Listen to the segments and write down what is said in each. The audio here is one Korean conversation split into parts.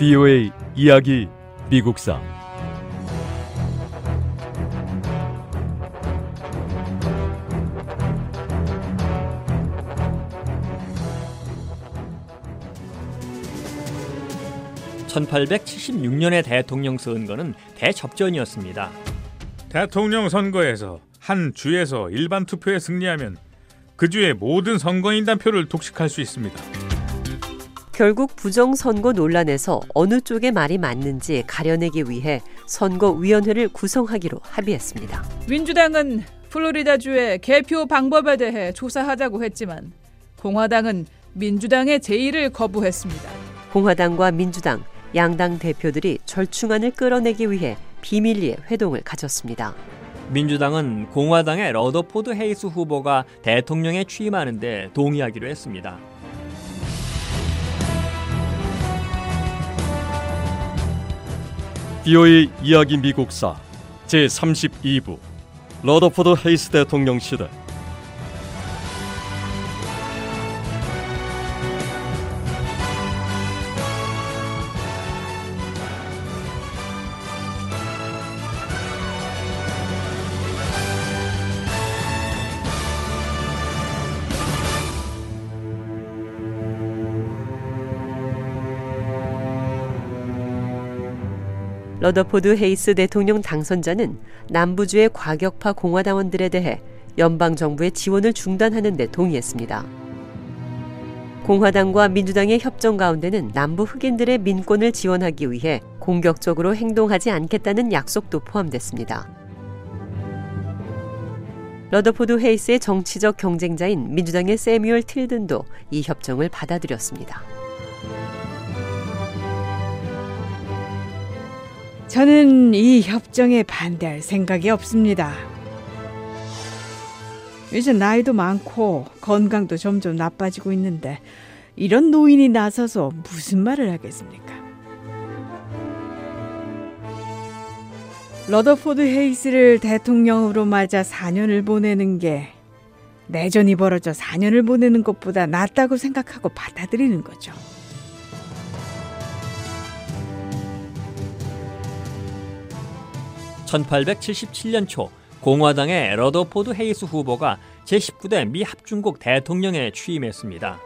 VOA 이야기 미국사 (1876년의) 대통령 선거는 대접전이었습니다 대통령 선거에서 한 주에서 일반 투표에 승리하면 그 주의 모든 선거인단 표를 독식할 수 있습니다. 결국 부정선거 논란에서 어느 쪽의 말이 맞는지 가려내기 위해 선거위원회를 구성하기로 합의했습니다. 민주당은 플로리다주의 개표 방법에 대해 조사하자고 했지만 공화당은 민주당의 제의를 거부했습니다. 공화당과 민주당 양당 대표들이 절충안을 끌어내기 위해 비밀리에 회동을 가졌습니다. 민주당은 공화당의 러더포드 헤이스 후보가 대통령에 취임하는데 동의하기로 했습니다. VOA 이야기 미국사 제 32부 러더포드 헤이스 대통령 시대 러더포드 헤이스 대통령 당선자는 남부주의 과격파 공화당원들에 대해 연방 정부의 지원을 중단하는 데 동의했습니다. 공화당과 민주당의 협정 가운데는 남부 흑인들의 민권을 지원하기 위해 공격적으로 행동하지 않겠다는 약속도 포함됐습니다. 러더포드 헤이스의 정치적 경쟁자인 민주당의 세뮤얼 틸든도 이 협정을 받아들였습니다. 저는 이 협정에 반대할 생각이 없습니다. 이제 나이도 많고 건강도 점점 나빠지고 있는데 이런 노인이 나서서 무슨 말을 하겠습니까? 러더포드 헤이스를 대통령으로 맞아 4년을 보내는 게 내전이 벌어져 4년을 보내는 것보다 낫다고 생각하고 받아들이는 거죠. 1877년 초 공화당의 러더포드 헤이스 후보가 제19대 미 합중국 대통령에 취임했습니다.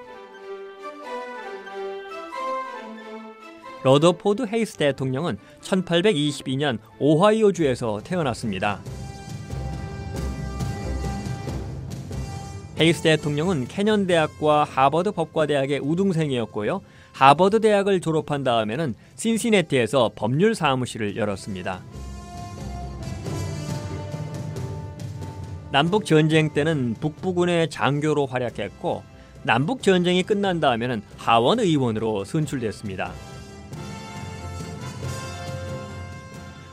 러더포드 헤이스 대통령은 1822년 오하이오주에서 태어났습니다. 헤이스 대통령은 캐년 대학과 하버드 법과대학의 우등생이었고요. 하버드 대학을 졸업한 다음에는 신시내티에서 법률 사무실을 열었습니다. 남북 전쟁 때는 북부군의 장교로 활약했고 남북 전쟁이 끝난 다음에는 하원 의원으로 선출됐습니다.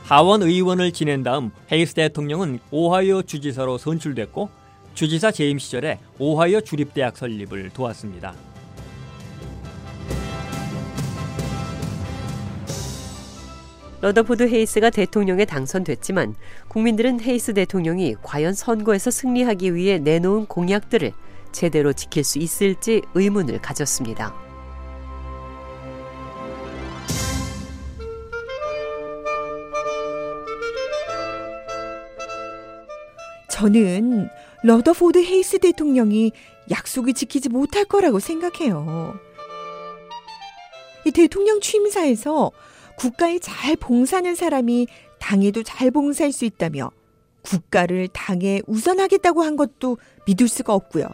하원 의원을 지낸 다음 헤이스 대통령은 오하이오 주지사로 선출됐고 주지사 재임 시절에 오하이오 주립대학 설립을 도왔습니다. 러더포드 헤이스가 대통령에 당선됐지만 국민들은 헤이스 대통령이 과연 선거에서 승리하기 위해 내놓은 공약들을 제대로 지킬 수 있을지 의문을 가졌습니다. 저는 러더포드 헤이스 대통령이 약속을 지키지 못할 거라고 생각해요. 이 대통령 취임사에서 국가에 잘 봉사하는 사람이 당에도 잘 봉사할 수 있다며 국가를 당에 우선하겠다고 한 것도 믿을 수가 없고요.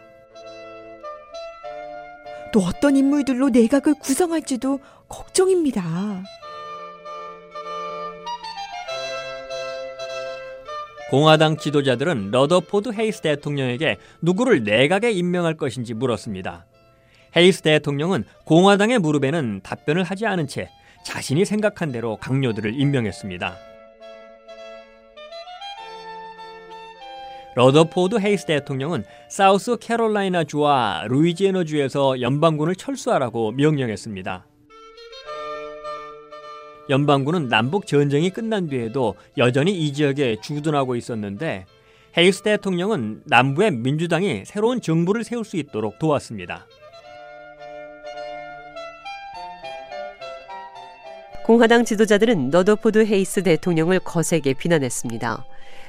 또 어떤 인물들로 내각을 구성할지도 걱정입니다. 공화당 지도자들은 러더포드 헤이스 대통령에게 누구를 내각에 임명할 것인지 물었습니다. 헤이스 대통령은 공화당의 물음에는 답변을 하지 않은 채 자신이 생각한 대로 각료들을 임명했습니다. 러더포드 헤이스 대통령은 사우스 캐롤라이나 주와 루이지애너 주에서 연방군을 철수하라고 명령했습니다. 연방군은 남북 전쟁이 끝난 뒤에도 여전히 이 지역에 주둔하고 있었는데 헤이스 대통령은 남부의 민주당이 새로운 정부를 세울 수 있도록 도왔습니다. 공화당 지도자들은 러더포드 헤이스 대통령을 거세게 비난했습니다.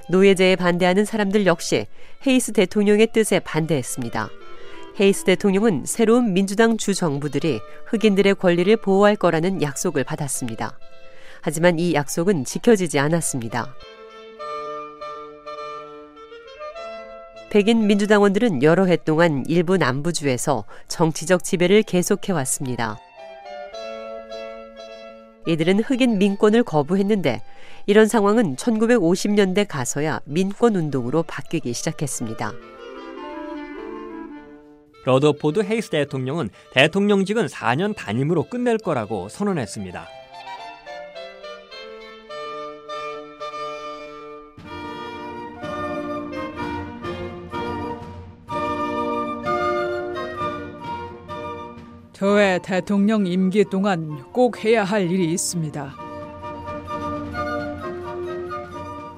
노예제에 반대하는 사람들 역시 헤이스 대통령의 뜻에 반대했습니다. 헤이스 대통령은 새로운 민주당 주 정부들이 흑인들의 권리를 보호할 거라는 약속을 받았습니다. 하지만 이 약속은 지켜지지 않았습니다. 백인 민주당원들은 여러 해 동안 일부 남부주에서 정치적 지배를 계속해 왔습니다. 이들은 흑인 민권을 거부했는데 이런 상황은 1950년대 가서야 민권 운동으로 바뀌기 시작했습니다. 러더포드 헤이스 대통령은 대통령직은 4년 단임으로 끝낼 거라고 선언했습니다. 저의 대통령 임기 동안 꼭 해야 할 일이 있습니다.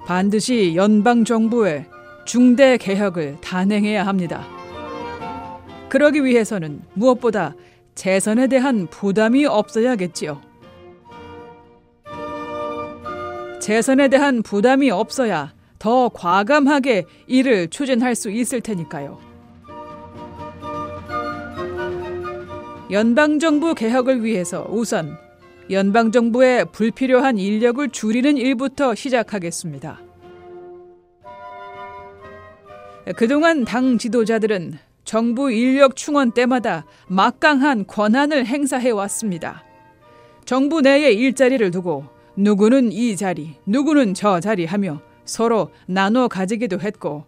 반드시 연방 정부의 중대 개혁을 단행해야 합니다. 그러기 위해서는 무엇보다 재선에 대한 부담이 없어야겠지요. 재선에 대한 부담이 없어야 더 과감하게 일을 추진할 수 있을 테니까요. 연방정부 개혁을 위해서 우선 연방정부의 불필요한 인력을 줄이는 일부터 시작하겠습니다. 그동안 당 지도자들은 정부 인력 충원 때마다 막강한 권한을 행사해 왔습니다. 정부 내의 일자리를 두고 누구는 이 자리, 누구는 저 자리 하며 서로 나눠 가지기도 했고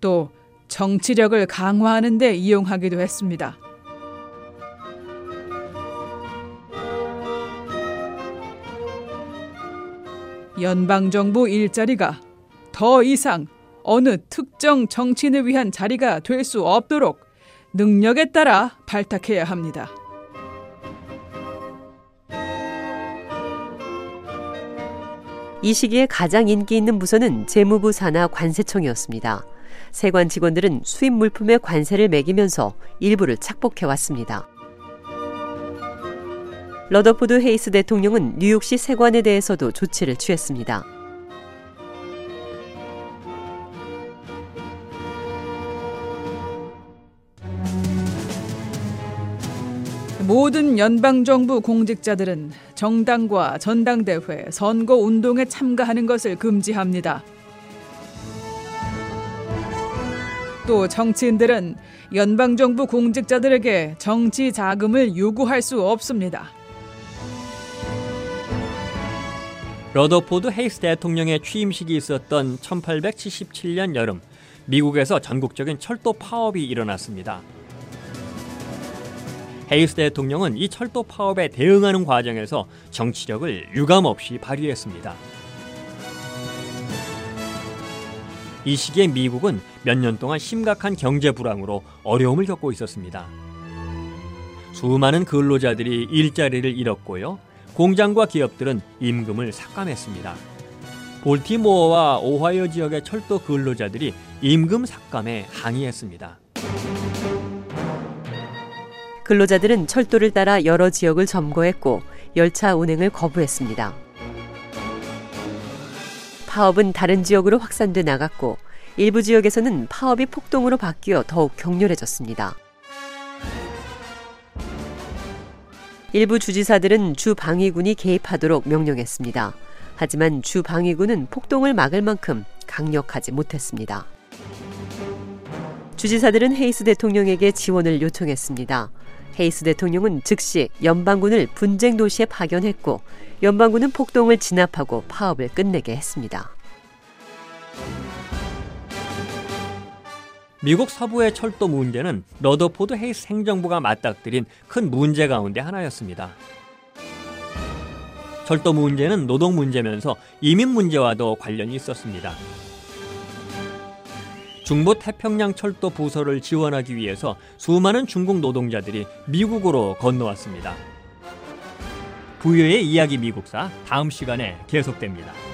또 정치력을 강화하는 데 이용하기도 했습니다. 연방정부 일자리가 더 이상 어느 특정 정치인을 위한 자리가 될 수 없도록 능력에 따라 발탁해야 합니다. 이 시기에 가장 인기 있는 부서는 재무부 산하 관세청이었습니다. 세관 직원들은 수입 물품에 관세를 매기면서 일부를 착복해 왔습니다. 러더포드 헤이스 대통령은 뉴욕시 세관에 대해서도 조치를 취했습니다. 모든 연방정부 공직자들은 정당과 전당대회, 선거 운동에 참가하는 것을 금지합니다. 또 정치인들은 연방정부 공직자들에게 정치 자금을 요구할 수 없습니다. 러더포드 헤이스 대통령의 취임식이 있었던 1877년 여름 미국에서 전국적인 철도 파업이 일어났습니다. 헤이스 대통령은 이 철도 파업에 대응하는 과정에서 정치력을 유감없이 발휘했습니다. 이 시기에 미국은 몇 년 동안 심각한 경제 불황으로 어려움을 겪고 있었습니다. 수많은 근로자들이 일자리를 잃었고요. 공장과 기업들은 임금을 삭감했습니다. 볼티모어와 오하이오 지역의 철도 근로자들이 임금 삭감에 항의했습니다. 근로자들은 철도를 따라 여러 지역을 점거했고 열차 운행을 거부했습니다. 파업은 다른 지역으로 확산돼 나갔고 일부 지역에서는 파업이 폭동으로 바뀌어 더욱 격렬해졌습니다. 일부 주지사들은 주 방위군이 개입하도록 명령했습니다. 하지만 주 방위군은 폭동을 막을 만큼 강력하지 못했습니다. 주지사들은 헤이스 대통령에게 지원을 요청했습니다. 헤이스 대통령은 즉시 연방군을 분쟁 도시에 파견했고 연방군은 폭동을 진압하고 파업을 끝내게 했습니다. 미국 서부의 철도 문제는 러더포드 헤이스 행정부가 맞닥뜨린 큰 문제 가운데 하나였습니다. 철도 문제는 노동 문제면서 이민 문제와도 관련이 있었습니다. 중부 태평양 철도 부설을 지원하기 위해서 수많은 중국 노동자들이 미국으로 건너왔습니다. 부여의 이야기 미국사 다음 시간에 계속됩니다.